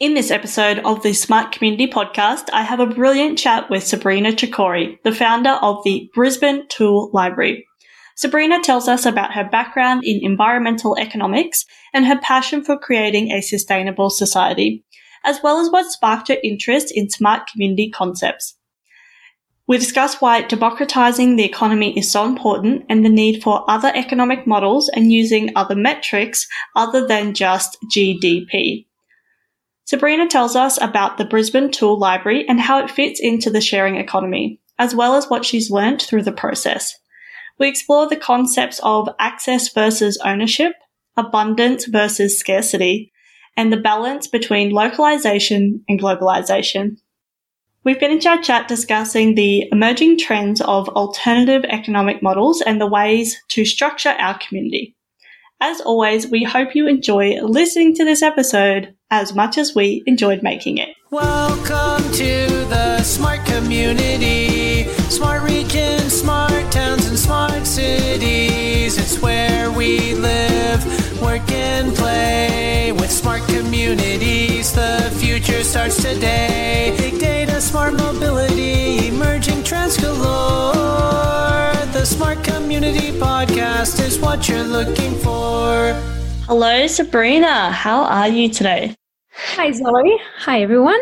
In this episode of the Smart Community Podcast, I have a brilliant chat with Sabrina Chakori, the founder of the Brisbane Tool Library. Sabrina tells us about her background in environmental economics and her passion for creating a sustainable society, as well as what sparked her interest in smart community concepts. We discuss why democratizing the economy is so important and the need for other economic models and using other metrics other than just GDP. Sabrina tells us about the Brisbane Tool Library and how it fits into the sharing economy, as well as what she's learnt through the process. We explore the concepts of access versus ownership, abundance versus scarcity, and the balance between localization and globalization. We finish our chat discussing the emerging trends of alternative economic models and the ways to structure our community. As always, we hope you enjoy listening to this episode as much as we enjoyed making it. Welcome to the smart community, smart regions, smart towns, and smart cities. It's where we live, work, and play. With smart communities, the future starts today. Big data, smart mobility, emerging trends galore. The Smart Community Podcast is what you're looking for. Hello, Sabrina. How are you today? Hi, Zoe. Hi, everyone.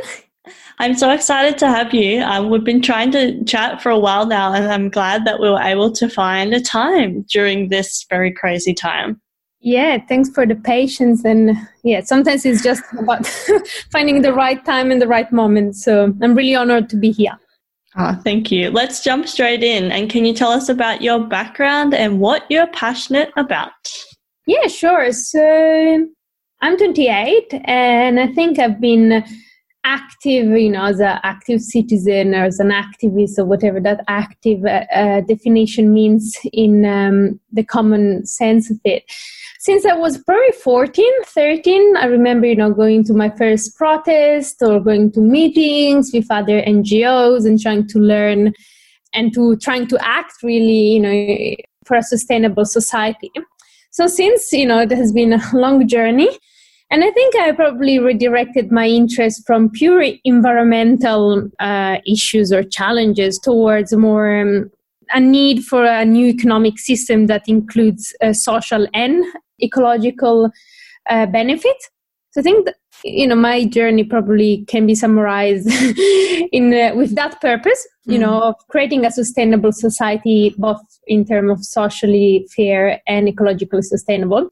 I'm so excited to have you. Um, we've been trying to chat for a while now, and I'm glad that we were able to find a time during this very crazy time. Yeah, thanks for the patience. And yeah, sometimes it's just about finding the right time and the right moment. So I'm really honored to be here. Oh, thank you. Let's jump straight in. And can you tell us about your background and what you're passionate about? Yeah, sure. So I'm 28, and I think I've been active, you know, as an active citizen or as an activist or whatever that active uh, uh, definition means in um, the common sense of it since I was probably 14, 13, I remember, you know, going to my first protest or going to meetings with other NGOs and trying to learn and to trying to act really, you know, for a sustainable society. So since, you know, it has been a long journey, and I think I probably redirected my interest from pure environmental uh, issues or challenges towards more um, a need for a new economic system that includes uh, social and ecological uh, benefit. So I think that, you know my journey probably can be summarized in uh, with that purpose. Mm. You know, of creating a sustainable society, both in terms of socially fair and ecologically sustainable.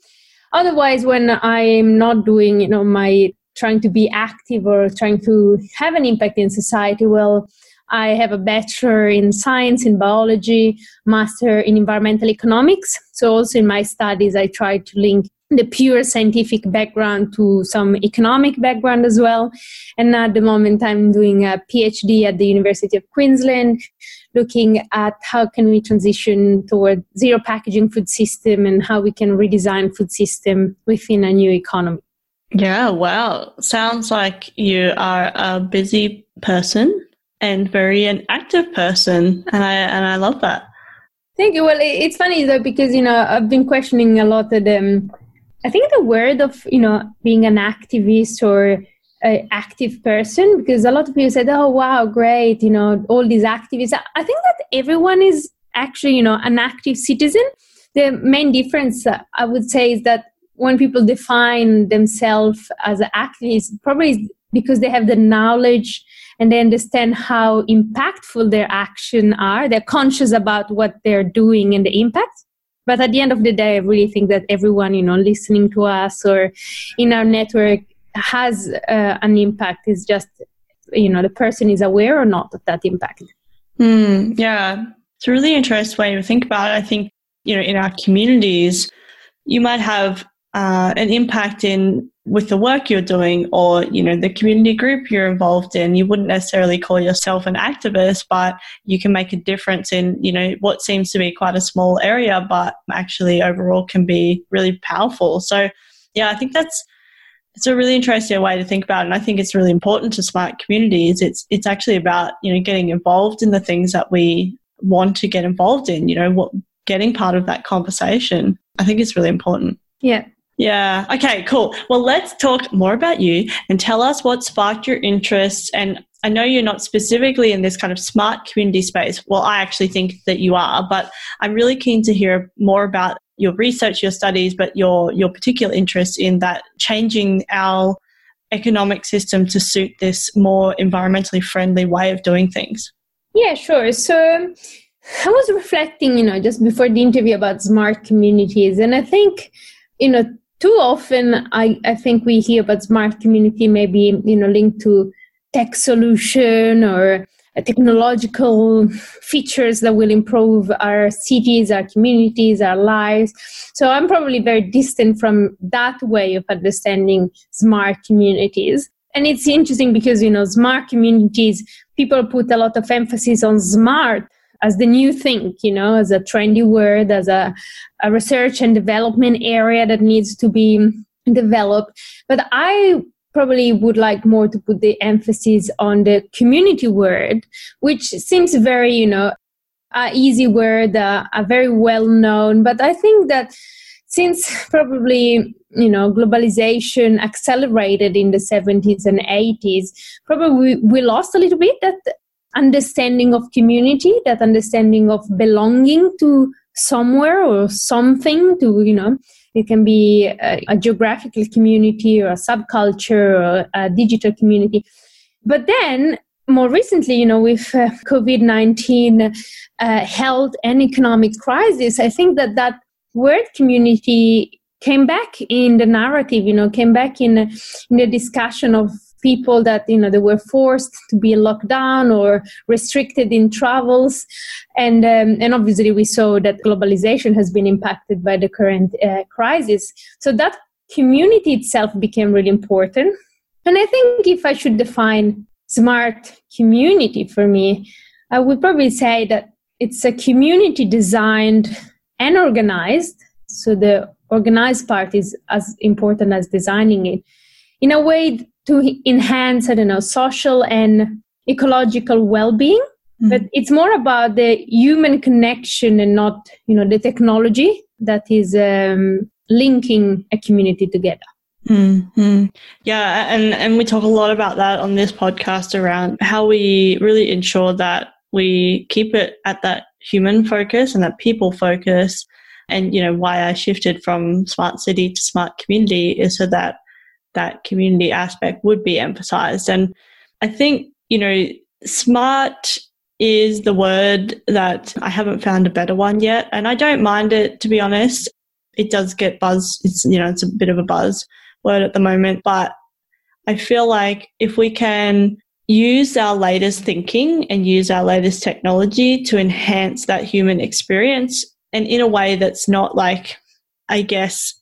Otherwise, when I'm not doing, you know, my trying to be active or trying to have an impact in society, well, I have a bachelor in science, in biology, master in environmental economics. So also in my studies, I try to link the pure scientific background to some economic background as well. And at the moment, I'm doing a PhD at the University of Queensland, looking at how can we transition toward zero packaging food system and how we can redesign food system within a new economy. Yeah, wow. Sounds like you are a busy person and very an active person, and I and I love that. Thank you. Well, it's funny though because you know I've been questioning a lot of them. I think the word of you know being an activist or an active person because a lot of people said, "Oh wow, great!" You know, all these activists. I think that everyone is actually you know an active citizen. The main difference uh, I would say is that when people define themselves as an activist, probably because they have the knowledge and they understand how impactful their action are they're conscious about what they're doing and the impact but at the end of the day i really think that everyone you know listening to us or in our network has uh, an impact. It's just you know the person is aware or not of that impact. Mm, yeah. It's a really interesting way to think about it. I think you know in our communities you might have uh, an impact in with the work you're doing or you know the community group you're involved in you wouldn't necessarily call yourself an activist but you can make a difference in you know what seems to be quite a small area but actually overall can be really powerful. So yeah i think that's it's a really interesting way to think about it and i think it's really important to smart communities. It's it's actually about you know getting involved in the things that we want to get involved in you know what getting part of that conversation. I think is really important. Yeah Yeah. Okay, cool. Well, let's talk more about you and tell us what sparked your interest. And I know you're not specifically in this kind of smart community space. Well, I actually think that you are, but I'm really keen to hear more about your research, your studies, but your, your particular interest in that changing our economic system to suit this more environmentally friendly way of doing things. Yeah, sure. So I was reflecting, you know, just before the interview about smart communities, and I think, you know, too often I, I think we hear about smart community maybe you know linked to tech solution or technological features that will improve our cities, our communities, our lives. So I'm probably very distant from that way of understanding smart communities. And it's interesting because, you know, smart communities, people put a lot of emphasis on smart as the new thing, you know, as a trendy word, as a, a research and development area that needs to be developed. But I probably would like more to put the emphasis on the community word, which seems very, you know, a easy word, uh, a very well known. But I think that since probably you know globalization accelerated in the 70s and 80s, probably we, we lost a little bit that understanding of community, that understanding of belonging to somewhere or something to, you know, it can be a, a geographical community or a subculture or a digital community. But then more recently, you know, with uh, COVID 19 uh, health and economic crisis, I think that that word community came back in the narrative, you know, came back in, in the discussion of people that you know they were forced to be locked down or restricted in travels. And um, and obviously we saw that globalization has been impacted by the current uh, crisis. So that community itself became really important. And i think if i should define smart community for me i would probably say that it's a community designed and organized. So the organized part is as important as designing it. In a way to enhance, I don't know, social and ecological well-being. Mm-hmm. But it's more about the human connection and not, you know, the technology that is um, linking a community together. Mm-hmm. Yeah, and and we talk a lot about that on this podcast around how we really ensure that we keep it at that human focus and that people focus. And you know why I shifted from smart city to smart community is so that that community aspect would be emphasized. And I think, you know, smart is the word that I haven't found a better one yet. And I don't mind it, to be honest. It does get buzz. It's, you know, it's a bit of a buzz word at the moment. But I feel like if we can use our latest thinking and use our latest technology to enhance that human experience and in a way that's not like, I guess,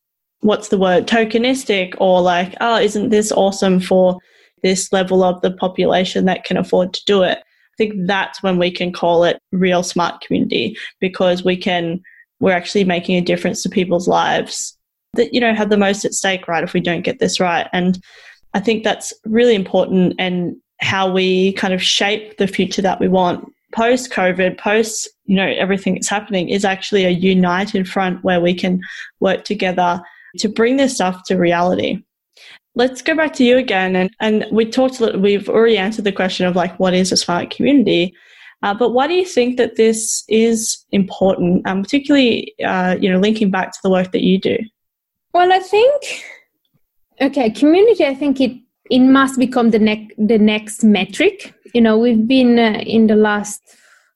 what's the word tokenistic or like oh isn't this awesome for this level of the population that can afford to do it? I think that's when we can call it real smart community because we can we're actually making a difference to people's lives that you know have the most at stake right if we don't get this right. And i think that's really important and how we kind of shape the future that we want post covid post you know everything that's happening is actually a united front where we can work together to bring this stuff to reality. Let's go back to you again. And, and we talked, we've already answered the question of like, what is a smart community? Uh, but why do you think that this is important, um, particularly, uh, you know, linking back to the work that you do? Well, I think, okay, community, I think it, it must become the, next the next metric. You know, we've been uh, in the last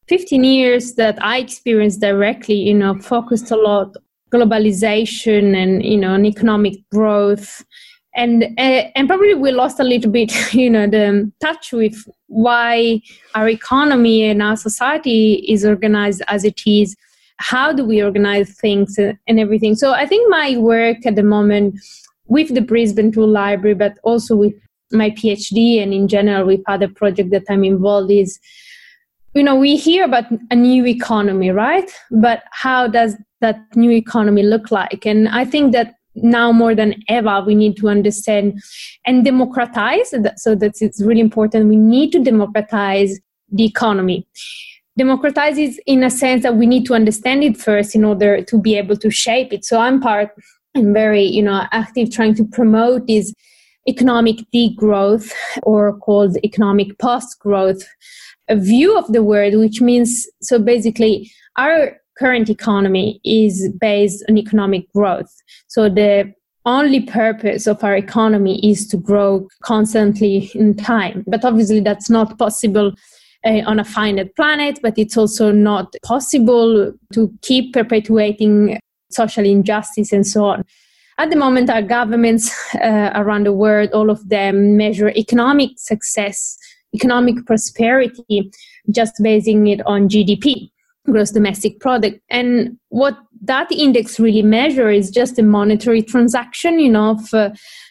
15 years that I experienced directly, you know, focused a lot globalization and you know an economic growth. And uh, and probably we lost a little bit you know the touch with why our economy and our society is organized as it is how do we organize things and everything. So i think my work at the moment with the brisbane tool library but also with my phd and in general with other projects that i'm involved is you know we hear about a new economy right? But how does that new economy look like. And i think that now more than ever we need to understand and democratize so that's it's really important we need to democratize the economy. Democratize is in a sense that we need to understand it first in order to be able to shape it. So i'm part and very, you know, active trying to promote this economic degrowth or called economic post growth view of the world, which means so basically our current economy is based on economic growth. So the only purpose of our economy is to grow constantly in time. But obviously, that's not possible uh, on a finite planet, but it's also not possible to keep perpetuating social injustice and so on. At the moment, our governments uh, around the world, all of them measure economic success, economic prosperity, just basing it on GDP gross domestic product. And what that index really measure is just a monetary transaction you know of uh,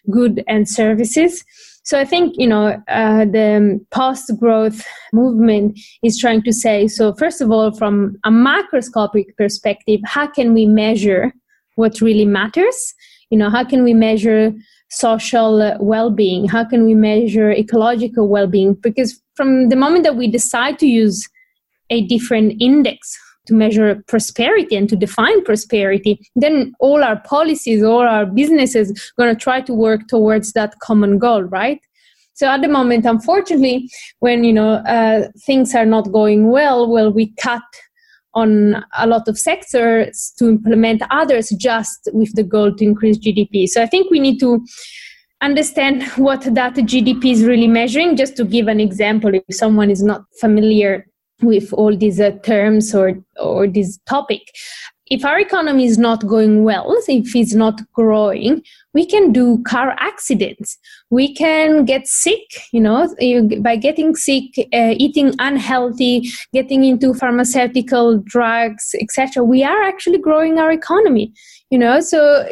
good and services. So i think you know uh, the post growth movement is trying to say so first of all from a macroscopic perspective how can we measure what really matters? You know how can we measure social well-being? How can we measure ecological well-being? Because from the moment that we decide to use a different index to measure prosperity and to define prosperity, then all our policies, all our businesses going to try to work towards that common goal, right? So at the moment, unfortunately, when you know uh, things are not going well, well, we cut on a lot of sectors to implement others just with the goal to increase GDP. So I think we need to understand what that GDP is really measuring. Just to give an example, if someone is not familiar with all these uh, terms or or this topic. If our economy is not going well if it's not growing we can do car accidents. We can get sick you know by getting sick uh, eating unhealthy getting into pharmaceutical drugs etc we are actually growing our economy you know. So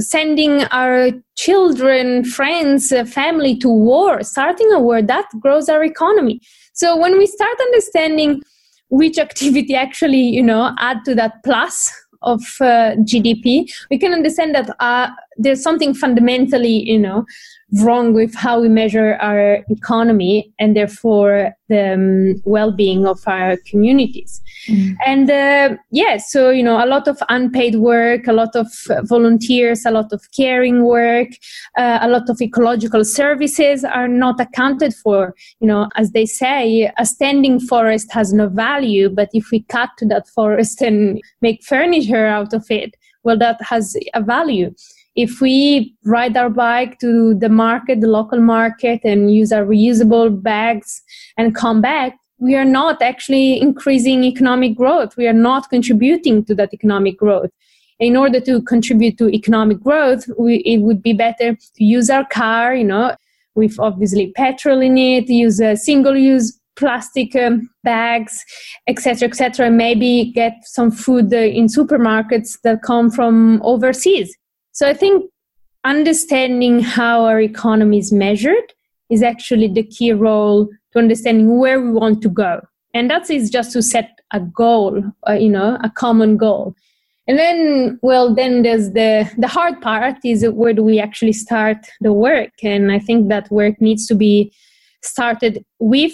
sending our children friends uh, family to war starting a war that grows our economy so when we start understanding which activity actually, you know, add to that plus of uh, GDP, we can understand that uh, there's something fundamentally, you know, wrong with how we measure our economy and therefore the um, well-being of our communities. Mm. and uh, yeah so you know a lot of unpaid work a lot of volunteers a lot of caring work uh, a lot of ecological services are not accounted for. You know as they say a standing forest has no value but if we cut that forest and make furniture out of it well that has a value if we ride our bike to the market, the local market, and use our reusable bags and come back, we are not actually increasing economic growth. We are not contributing to that economic growth. In order to contribute to economic growth, we, it would be better to use our car, you know, with obviously petrol in it, use a single use plastic um, bags, etc., etc., maybe get some food uh, in supermarkets that come from overseas. So I think understanding how our economy is measured is actually the key role to understanding where we want to go. And that is just to set a goal, uh, you know, a common goal. And then, well, then there's the, the hard part is where do we actually start the work? And I think that work needs to be started with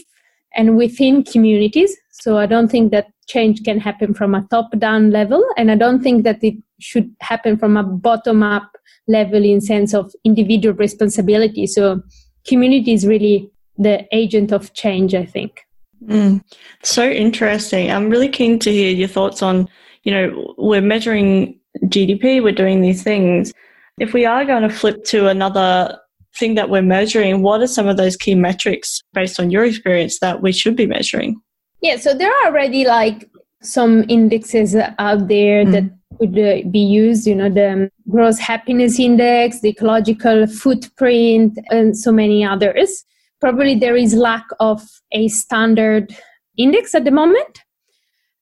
and within communities. So I don't think that change can happen from a top down level. And I don't think that it should happen from a bottom up level in sense of individual responsibility so community is really the agent of change i think mm, so interesting i'm really keen to hear your thoughts on you know we're measuring gdp we're doing these things if we are going to flip to another thing that we're measuring what are some of those key metrics based on your experience that we should be measuring yeah so there are already like some indexes out there mm. that could uh, be used, you know, the gross happiness index, the ecological footprint, and so many others. Probably there is lack of a standard index at the moment.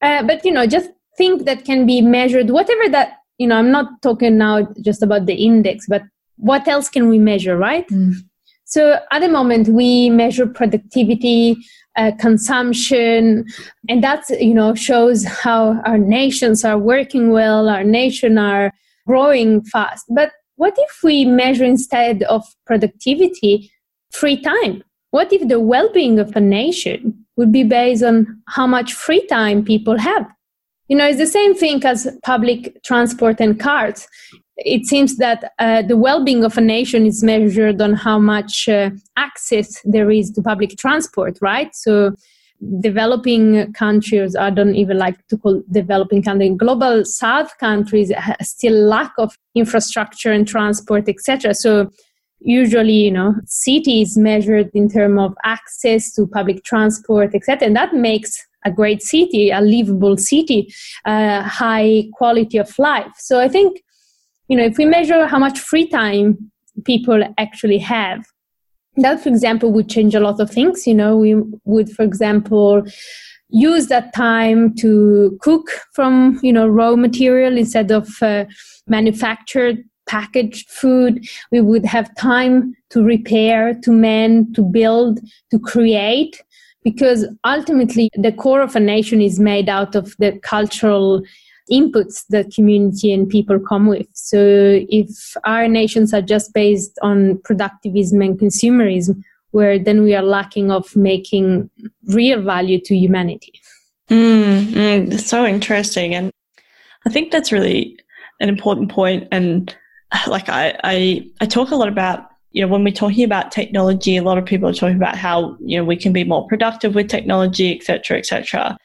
Uh, but, you know, just think that can be measured, whatever that, you know, I'm not talking now just about the index, but what else can we measure, right? Mm. So at the moment, we measure productivity, uh, consumption and that you know shows how our nations are working well our nation are growing fast but what if we measure instead of productivity free time what if the well-being of a nation would be based on how much free time people have you know it's the same thing as public transport and cars it seems that uh, the well-being of a nation is measured on how much uh, access there is to public transport right? So developing countries i don't even like to call developing countries global south countries still lack of infrastructure and transport etc so usually you know cities measured in terms of access to public transport etc and that makes a great city a livable city a high quality of life. So i think you know if we measure how much free time people actually have that for example would change a lot of things. You know we would for example use that time to cook from you know raw material instead of uh, manufactured packaged food. We would have time to repair to mend to build to create because ultimately the core of a nation is made out of the cultural inputs that community and people come with. So if our nations are just based on productivism and consumerism, where then we are lacking of making real value to humanity. Mm, mm, so interesting, and I think that's really an important point. And like I, I, I talk a lot about you know when we're talking about technology, a lot of people are talking about how you know we can be more productive with technology, et cetera, et cetera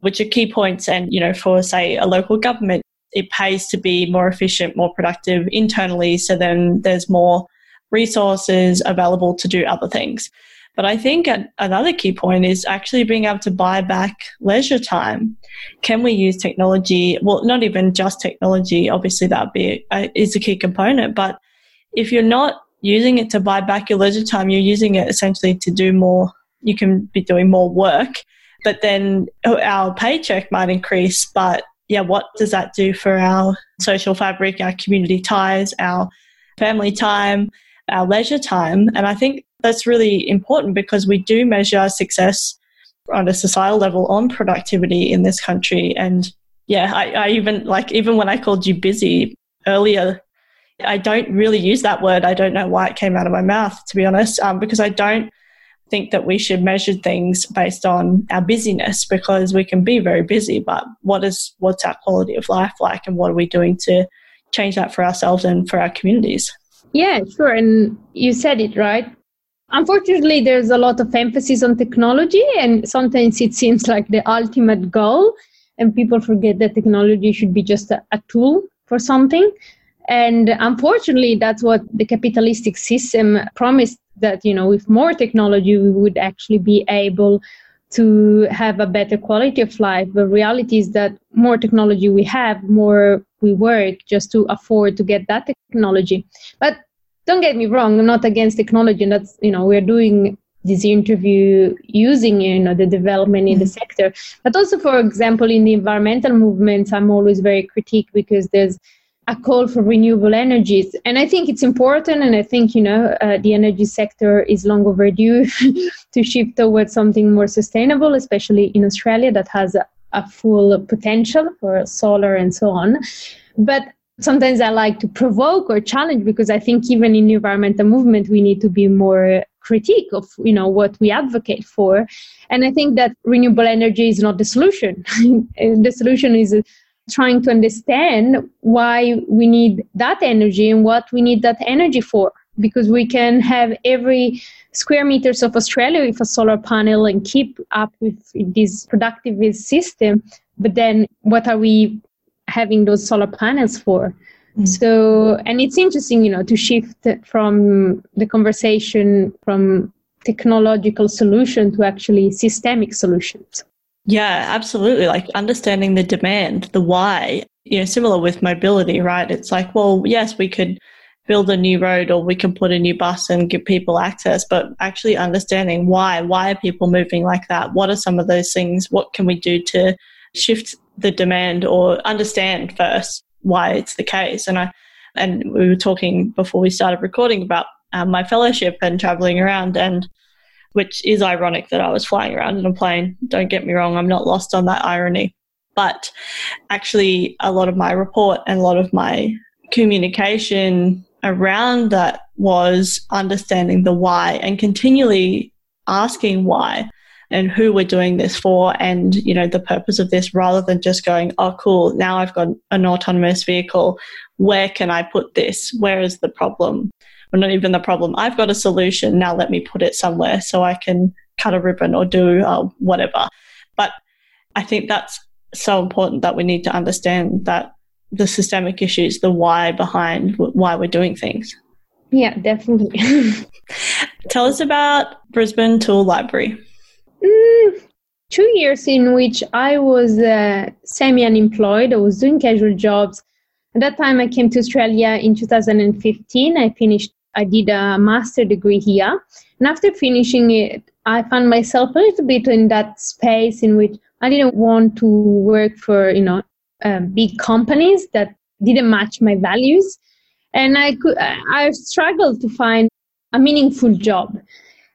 which are key points. And, you know, for say a local government, it pays to be more efficient, more productive internally. So then there's more resources available to do other things. But I think another key point is actually being able to buy back leisure time. Can we use technology? Well, not even just technology. Obviously, that be a, is a key component. But if you're not using it to buy back your leisure time, you're using it essentially to do more. You can be doing more work but then our paycheck might increase. But yeah, what does that do for our social fabric, our community ties, our family time, our leisure time? And I think that's really important because we do measure success on a societal level on productivity in this country. And yeah, I, I even like, even when I called you busy earlier, I don't really use that word. I don't know why it came out of my mouth, to be honest, um, because I don't think that we should measure things based on our busyness because we can be very busy, but what is what's our quality of life like and what are we doing to change that for ourselves and for our communities? Yeah, sure. And you said it right. Unfortunately, there's a lot of emphasis on technology, and sometimes it seems like the ultimate goal, and people forget that technology should be just a, a tool for something. And unfortunately, that's what the capitalistic system promised that you know with more technology we would actually be able to have a better quality of life. The reality is that more technology we have more we work just to afford to get that technology. But don't get me wrong i'm not against technology and that's you know we're doing this interview using you know the development in the mm-hmm. sector. But also for example in the environmental movements i'm always very critique because there's a call for renewable energies. And I think it's important. And I think, you know, uh, the energy sector is long overdue to shift towards something more sustainable, especially in Australia that has a, a full potential for solar and so on. But sometimes I like to provoke or challenge because I think even in the environmental movement, we need to be more critique of you know what we advocate for and i think that renewable energy is not the solution the solution is trying to understand why we need that energy and what we need that energy for because we can have every square meters of australia with a solar panel and keep up with this productivist system but then what are we having those solar panels for mm. so and it's interesting you know to shift from the conversation from technological solution to actually systemic solutions yeah, absolutely. Like understanding the demand, the why, you know, similar with mobility, right? It's like, well, yes, we could build a new road or we can put a new bus and give people access, but actually understanding why, why are people moving like that? What are some of those things? What can we do to shift the demand or understand first why it's the case? And I, and we were talking before we started recording about um, my fellowship and traveling around and which is ironic that I was flying around in a plane. Don't get me wrong, I'm not lost on that irony. But actually, a lot of my report and a lot of my communication around that was understanding the why and continually asking why. and who we're doing this for and you know the purpose of this rather than just going oh cool now i've got an autonomous vehicle where can i put this where is the problem or not even the problem. I've got a solution. Now let me put it somewhere so i can cut a ribbon or do uh, whatever. But i think that's so important that we need to understand that the systemic issues the why behind why we're doing things. Yeah definitely. Tell us about brisbane tool library. Mm, two years in which I was uh, semi unemployed. I was doing casual jobs. At that time, I came to Australia in 2015. I finished, I did a master degree here. And after finishing it, I found myself a little bit in that space in which I didn't want to work for, you know, uh, big companies that didn't match my values. And I could, I struggled to find a meaningful job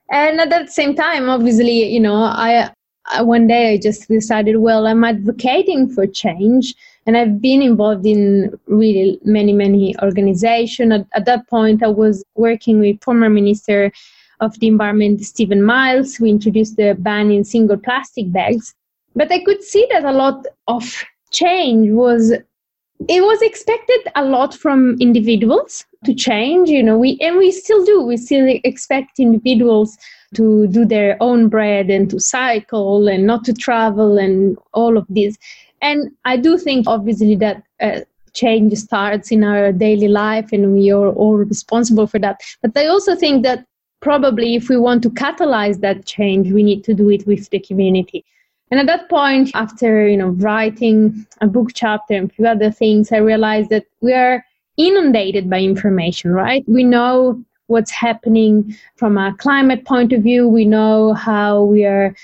and at that same time obviously you know I one day i just decided well i'm advocating for change and i've been involved in really many many organizations at, at that point i was working with former minister of the environment steven miles we introduced the ban in single plastic bags. But i could see that a lot of change was it was expected a lot from individuals to change you know we and we still do. We still expect individuals to do their own bread and to cycle and not to travel and all of this and i do think obviously that uh, change starts in our daily life and we are all responsible for that but i also think that probably if we want to catalyze that change we need to do it with the community and at that point, after you know writing a book chapter and a few other things, I realized that we are inundated by information. Right? We know what's happening from a climate point of view. We know how we are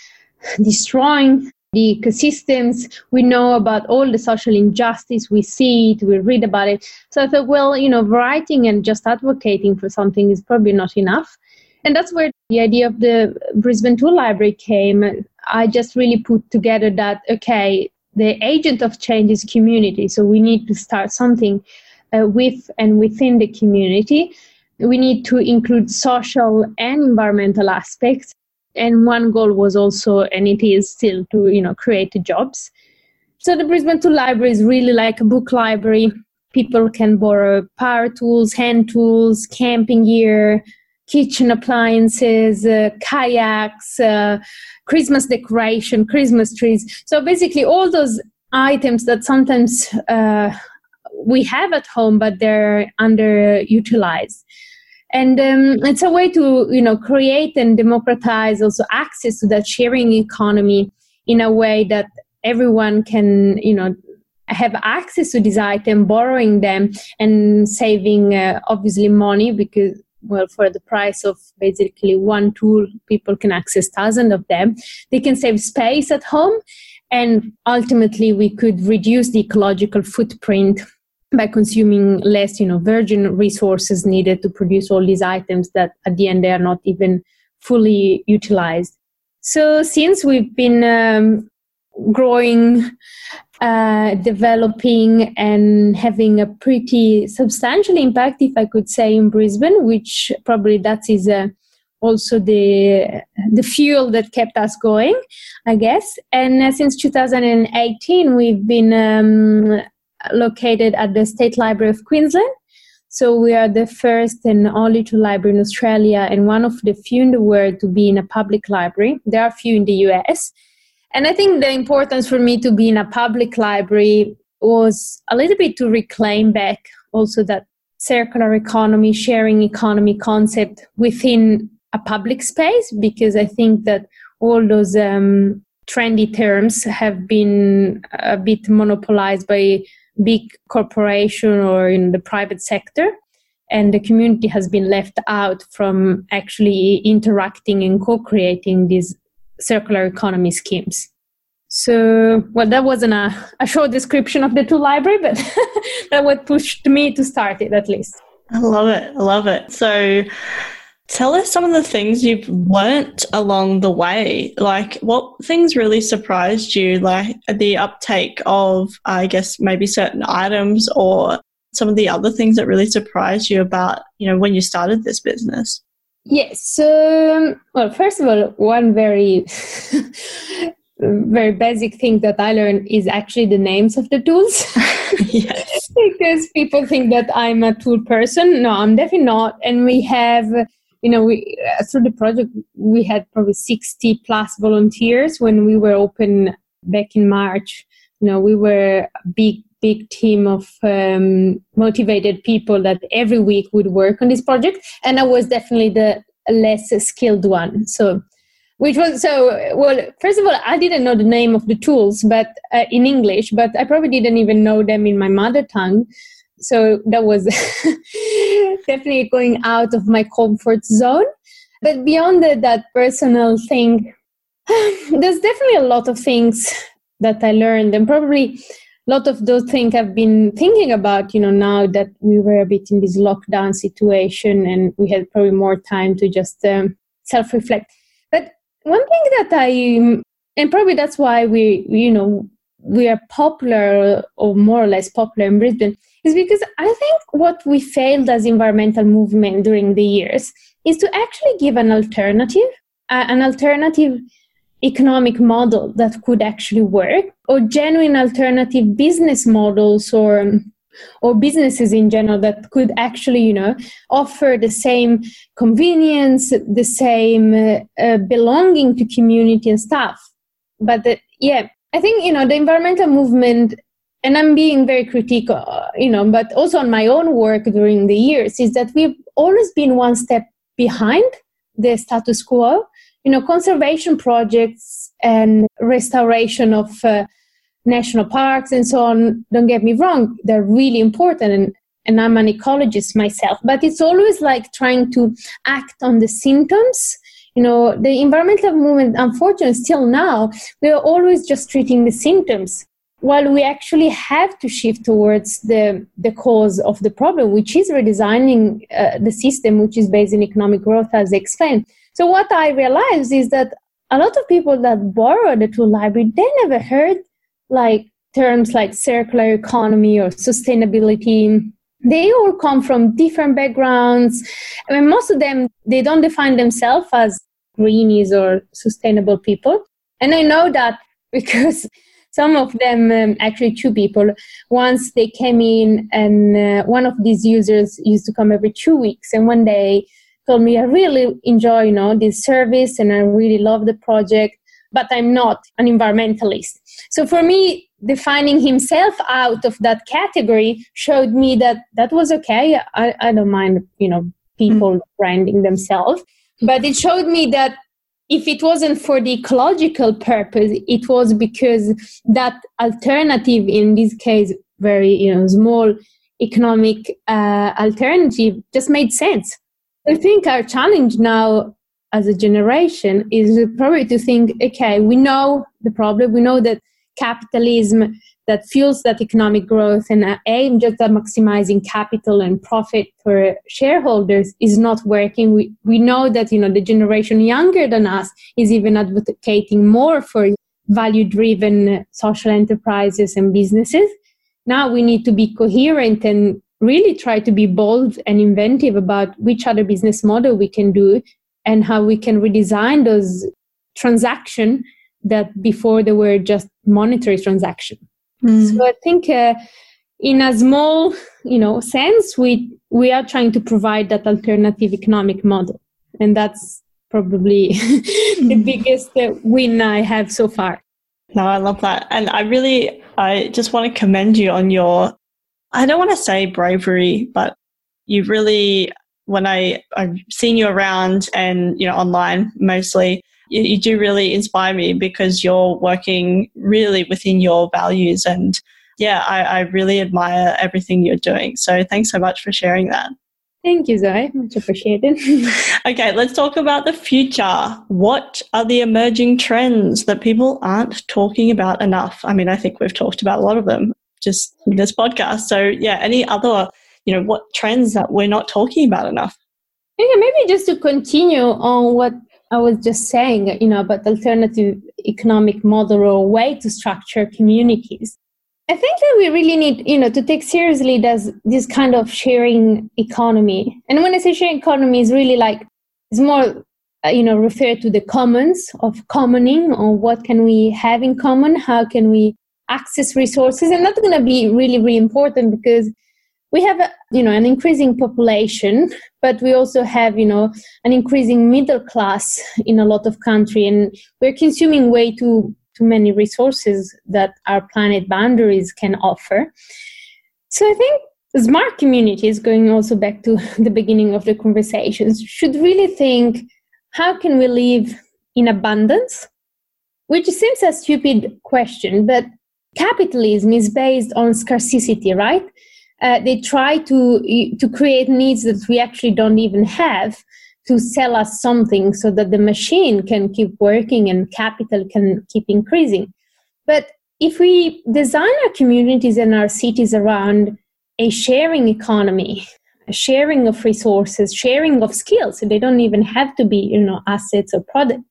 destroying the ecosystems. We know about all the social injustice. We see it, we read about it. So I thought, well, you know, writing and just advocating for something is probably not enough. And that's where the idea of the Brisbane Tool Library came. I just really put together that, okay, the agent of change is community. So we need to start something uh, with and within the community. We need to include social and environmental aspects. And one goal was also, and it is still to, you know, create jobs. So the Brisbane Tool Library is really like a book library. People can borrow power tools, hand tools, camping gear, kitchen appliances, uh, kayaks, uh, Christmas decoration, Christmas trees. So basically, all those items that sometimes uh, we have at home, but they're underutilized. And um, it's a way to, you know, create and democratize also access to that sharing economy in a way that everyone can, you know, have access to these items, borrowing them, and saving uh, obviously money because well for the price of basically one tool people can access thousands of them. They can save space at home and ultimately we could reduce the ecological footprint by consuming less you know virgin resources needed to produce all these items that at the end they are not even fully utilized so since we've been um, growing uh, developing and having a pretty substantial impact, if I could say, in Brisbane, which probably that is uh, also the the fuel that kept us going, I guess. And uh, since 2018, we've been um, located at the State Library of Queensland. So we are the first and only tool library in Australia, and one of the few in the world to be in a public library. There are few in the US and I think the importance for me to be in a public library was a little bit to reclaim back also that circular economy, sharing economy concept within a public space, because I think that all those um, trendy terms have been a bit monopolized by big corporation or in the private sector and the community has been left out from actually interacting and co-creating these circular economy schemes. So, well, that wasn't a, a short description of the tool library, but that what pushed me to start it at least. I love it. I love it. So, tell us some of the things you've learnt along the way. Like, what things really surprised you? Like the uptake of, I guess, maybe certain items or some of the other things that really surprised you about, you know, when you started this business? Yes. So, um, well, first of all, one very, very basic thing that I learned is actually the names of the tools. yes. because people think that I'm a tool person. No, I'm definitely not. And we have, you know, we uh, through the project we had probably 60 plus volunteers when we were open back in March. You know, we were a big big team of um, motivated people that every week would work on this project. And i was definitely the less skilled one. So which was so well first of all i didn't know the name of the tools but uh, in english but i probably didn't even know them in my mother tongue so that was definitely going out of my comfort zone but beyond the, that personal thing there's definitely a lot of things that i learned and probably a lot of those things I've been thinking about, you know, now that we were a bit in this lockdown situation and we had probably more time to just um, self reflect. But one thing that I, and probably that's why we, you know, we are popular or more or less popular in Brisbane is because I think what we failed as environmental movement during the years is to actually give an alternative, uh, an alternative economic model that could actually work or genuine alternative business models or or businesses in general that could actually you know offer the same convenience the same uh, uh, belonging to community and stuff. But the, yeah i think you know the environmental movement and i'm being very critical uh, you know but also on my own work during the years is that we've always been one step behind the status quo you know, conservation projects and restoration of uh, national parks and so on, don't get me wrong, they're really important. And, and I'm an ecologist myself, but it's always like trying to act on the symptoms. You know, the environmental movement, unfortunately, still now, we're always just treating the symptoms while we actually have to shift towards the, the cause of the problem, which is redesigning uh, the system, which is based in economic growth, as explained. So what I realized is that a lot of people that borrow the tool library, they never heard like terms like circular economy or sustainability. They all come from different backgrounds. I mean, most of them, they don't define themselves as greenies or sustainable people. And I know that because some of them, um, actually two people, once they came in and uh, one of these users used to come every two weeks. And one day told me, I really enjoy, you know, this service and I really love the project, but I'm not an environmentalist. So for me, defining himself out of that category showed me that that was okay. I, I don't mind, you know, people mm. branding themselves, but it showed me that if it wasn't for the ecological purpose, it was because that alternative, in this case, very you know small economic uh, alternative, just made sense. I think our challenge now as a generation is probably to think okay, we know the problem, we know that capitalism that fuels that economic growth and uh, aim just at maximizing capital and profit for shareholders is not working. We, we know that, you know, the generation younger than us is even advocating more for value driven social enterprises and businesses. Now we need to be coherent and really try to be bold and inventive about which other business model we can do and how we can redesign those transaction that before they were just monetary transaction mm. so i think uh, in a small you know sense we we are trying to provide that alternative economic model and that's probably the hmm. biggest uh, win i have so far no i love that and i really i just want to commend you on your I don't want to say bravery, but you really, when I, I've seen you around and, you know, online mostly, you, you do really inspire me because you're working really within your values. And yeah, I, I really admire everything you're doing. So thanks so much for sharing that. Thank you, Zoe. Much appreciated. okay, let's talk about the future. What are the emerging trends that people aren't talking about enough? I mean, I think we've talked about a lot of them just in this podcast. So yeah, any other, you know, what trends that we're not talking about enough? Yeah, maybe just to continue on what I was just saying, you know, about alternative economic model or way to structure communities. I think that we really need, you know, to take seriously this this kind of sharing economy. And when I say sharing economy, is really like is more uh, you know referred to the commons of commoning or what can we have in common how can we access resources and that's going to be really really important because we have you know an increasing population but we also have you know an increasing middle class in a lot of country and we're consuming way too too many resources that our planet boundaries can offer. So i think smart communities going also back to the beginning of the conversations should really think how can we live in abundance? Which seems a stupid question but capitalism is based on scarcity right uh, they try to to create needs that we actually don't even have to sell us something so that the machine can keep working and capital can keep increasing. But if we design our communities and our cities around a sharing economy a sharing of resources sharing of skills so they don't even have to be you know assets or products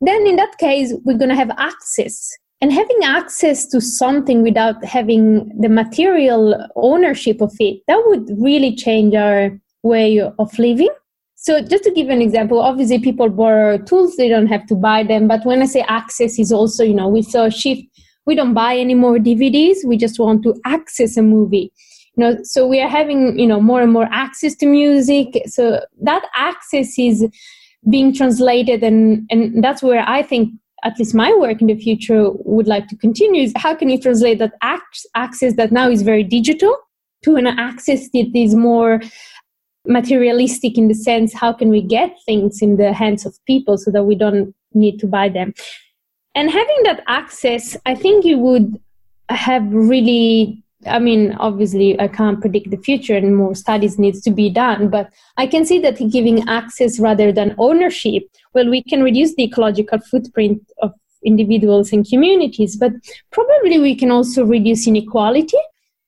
then in that case we're going to have access and having access to something without having the material ownership of it that would really change our way of living. So just to give an example obviously people borrow tools they don't have to buy them. But when i say access is also you know we saw a shift. We don't buy any more dvds we just want to access a movie. You know so we are having you know more and more access to music. So that access is being translated and and that's where i think at least my work in the future would like to continue is how can you translate that access that now is very digital to an access that is more materialistic in the sense how can we get things in the hands of people so that we don't need to buy them? And having that access i think you would have really I mean, obviously, I can't predict the future, and more studies needs to be done. But I can see that giving access rather than ownership, well, we can reduce the ecological footprint of individuals and communities. But probably we can also reduce inequality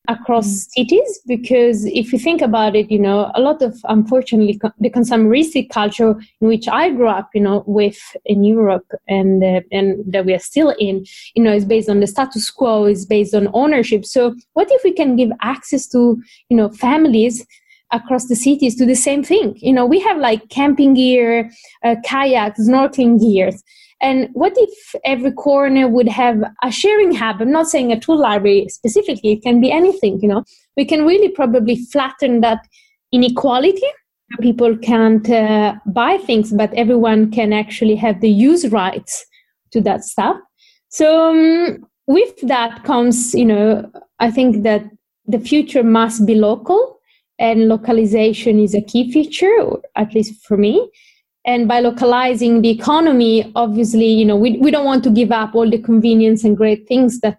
across mm. cities because if you think about it you know a lot of unfortunately the consumeristic culture in which i grew up you know with in europe and uh, and that we are still in you know is based on the status quo is based on ownership. So what if we can give access to you know families across the cities to the same thing? You know we have like camping gear uh, kayaks snorkeling gears and what if every corner would have a sharing hub? I'm not saying a tool library specifically, it can be anything, you know. We can really probably flatten that inequality. People can't uh, buy things, but everyone can actually have the use rights to that stuff. So, um, with that comes, you know, I think that the future must be local, and localization is a key feature, at least for me and by localizing the economy obviously you know we, we don't want to give up all the convenience and great things that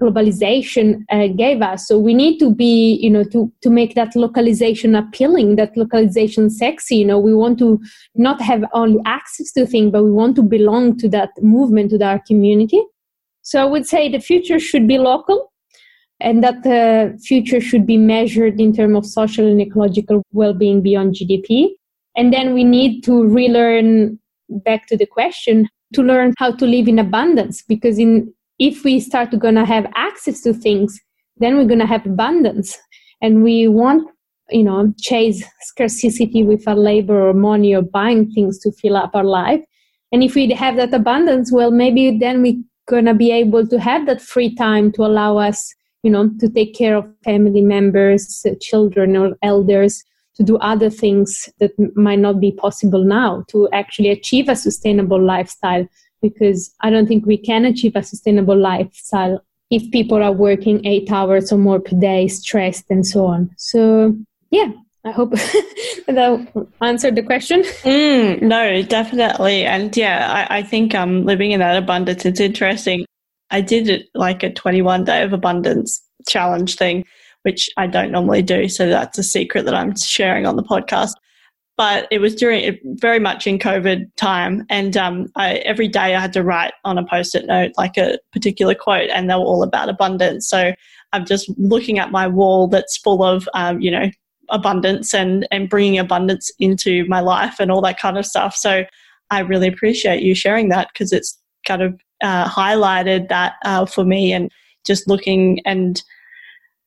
globalization uh, gave us. So we need to be you know to to make that localization appealing that localization sexy. You know we want to not have only access to things but we want to belong to that movement to our community. So i would say the future should be local and that the future should be measured in terms of social and ecological well-being beyond gdp and then we need to relearn back to the question to learn how to live in abundance because in if we start to gonna have access to things, then we're gonna have abundance. And we want, you know, chase scarcity with our labor or money or buying things to fill up our life. And if we have that abundance, well, maybe then we're gonna be able to have that free time to allow us, you know, to take care of family members, uh, children or elders, to do other things that might not be possible now to actually achieve a sustainable lifestyle because I don't think we can achieve a sustainable lifestyle if people are working eight hours or more per day, stressed, and so on. So, yeah, I hope that answered the question. Mm, no, definitely. And yeah, I, I think um, living in that abundance, it's interesting. I did it like a 21 day of abundance challenge thing which I don't normally do. So that's a secret that I'm sharing on the podcast. But it was during very much in COVID time, and um, I, every day I had to write on a post-it note like a particular quote, and they were all about abundance. So I'm just looking at my wall that's full of, um, you know, abundance and and bringing abundance into my life and all that kind of stuff. So I really appreciate you sharing that because it's kind of uh, highlighted that uh, for me and just looking and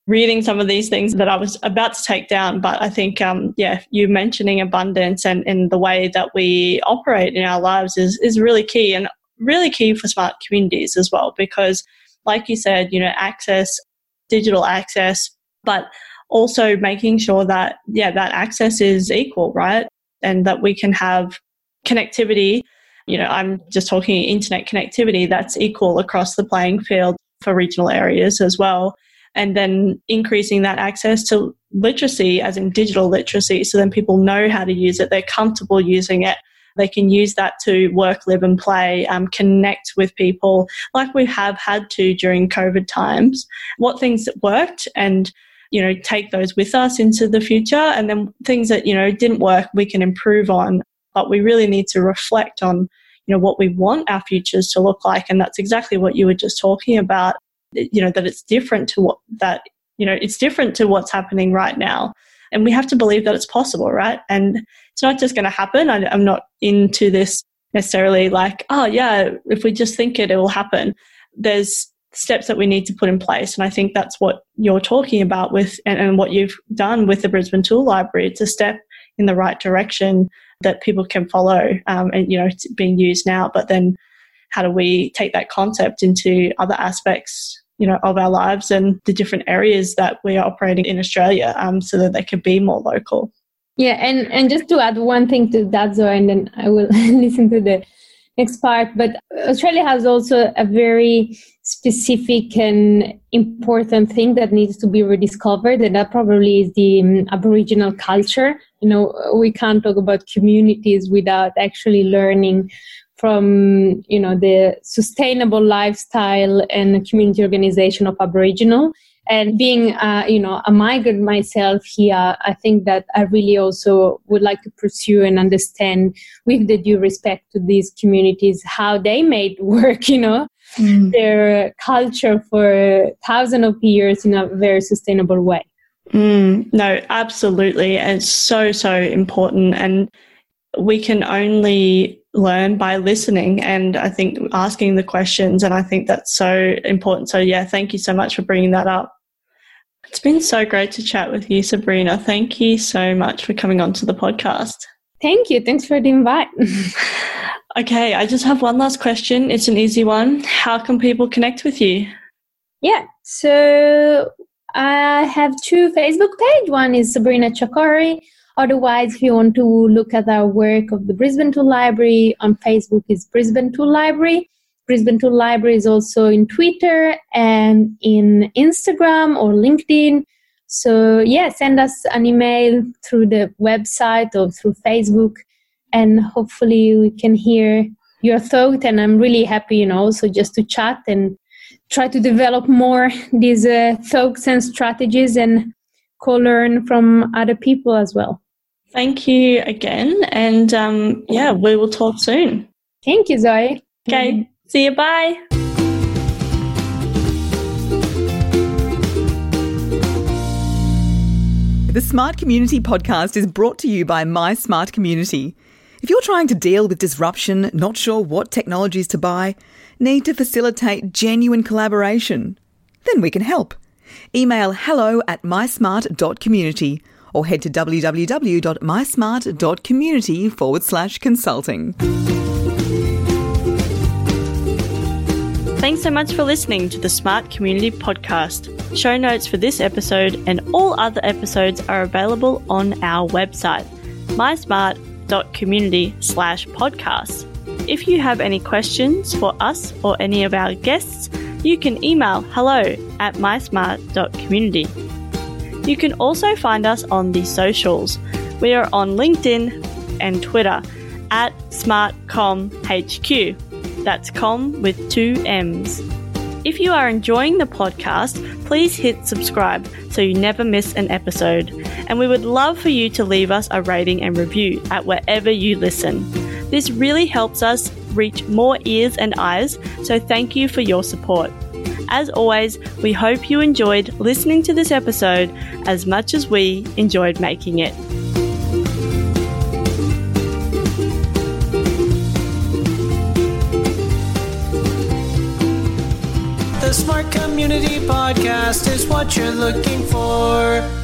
reading some of these things that I was about to take down. But I think, um, yeah, you mentioning abundance and, and the way that we operate in our lives is, is really key and really key for smart communities as well. Because, like you said, you know, access, digital access, but also making sure that, yeah, that access is equal, right? And that we can have connectivity. You know, I'm just talking internet connectivity that's equal across the playing field for regional areas as well and then increasing that access to literacy, as in digital literacy, so then people know how to use it, they're comfortable using it. They can use that to work, live, and play, um, connect with people like we have had to during COVID times. What things that worked and you know take those with us into the future and then things that you know didn't work we can improve on but we really need to reflect on you know what we want our futures to look like and that's exactly what you were just talking about you know that it's different to what that you know it's different to what's happening right now. And we have to believe that it's possible right? And it's not just going to happen. I, i'm not into this necessarily like oh yeah if we just think it it will happen. There's steps that we need to put in place. And i think that's what you're talking about with and, and what you've done with the brisbane tool library. It's a step in the right direction that people can follow um, and you know it's being used now. But then how do we take that concept into other aspects you know, of our lives and the different areas that we are operating in Australia um, so that they can be more local. Yeah, and, and just to add one thing to that, Zoe, and then I will listen to the next part. But Australia has also a very specific and important thing that needs to be rediscovered, and that probably is the um, Aboriginal culture. You know, we can't talk about communities without actually learning from you know the sustainable lifestyle and community organization of Aboriginal. And being, uh, you know, a migrant myself here, I think that I really also would like to pursue and understand, with the due respect to these communities, how they made work, you know, mm. their culture for thousands of years in a very sustainable way. Mm, no, absolutely. And it's so, so important. And we can only learn by listening and I think asking the questions. And I think that's so important. So, yeah, thank you so much for bringing that up. It's been so great to chat with you, Sabrina. Thank you so much for coming on to the podcast. Thank you. Thanks for the invite. okay, I just have one last question. It's an easy one. How can people connect with you? Yeah, so I have two Facebook page. One is Sabrina Chakori Otherwise, if you want to look at our work of the Brisbane Tool Library on Facebook is Brisbane Tool Library. Brisbane Tool Library is also in Twitter and in Instagram or LinkedIn. So yeah, send us an email through the website or through Facebook and hopefully we can hear your thought and I'm really happy, you know, also just to chat and try to develop more these uh, thoughts and strategies and co-learn from other people as well. Thank you again. And um, yeah, we will talk soon. Thank you, Zoe. Okay. Mm-hmm. See you. Bye. The Smart Community podcast is brought to you by My Smart Community. If you're trying to deal with disruption, not sure what technologies to buy, need to facilitate genuine collaboration, then we can help. Email hello at mysmart.community or head to www.mysmart.community forward slash consulting. Thanks so much for listening to the Smart Community Podcast. Show notes for this episode and all other episodes are available on our website, mysmart.community slash podcasts. If you have any questions for us or any of our guests, you can email hello at mysmart.community. You can also find us on the socials. We are on LinkedIn and Twitter at SmartCommHQ. That's com with two M's. If you are enjoying the podcast, please hit subscribe so you never miss an episode. And we would love for you to leave us a rating and review at wherever you listen. This really helps us reach more ears and eyes, so thank you for your support. As always, we hope you enjoyed listening to this episode as much as we enjoyed making it. The Smart Community Podcast is what you're looking for.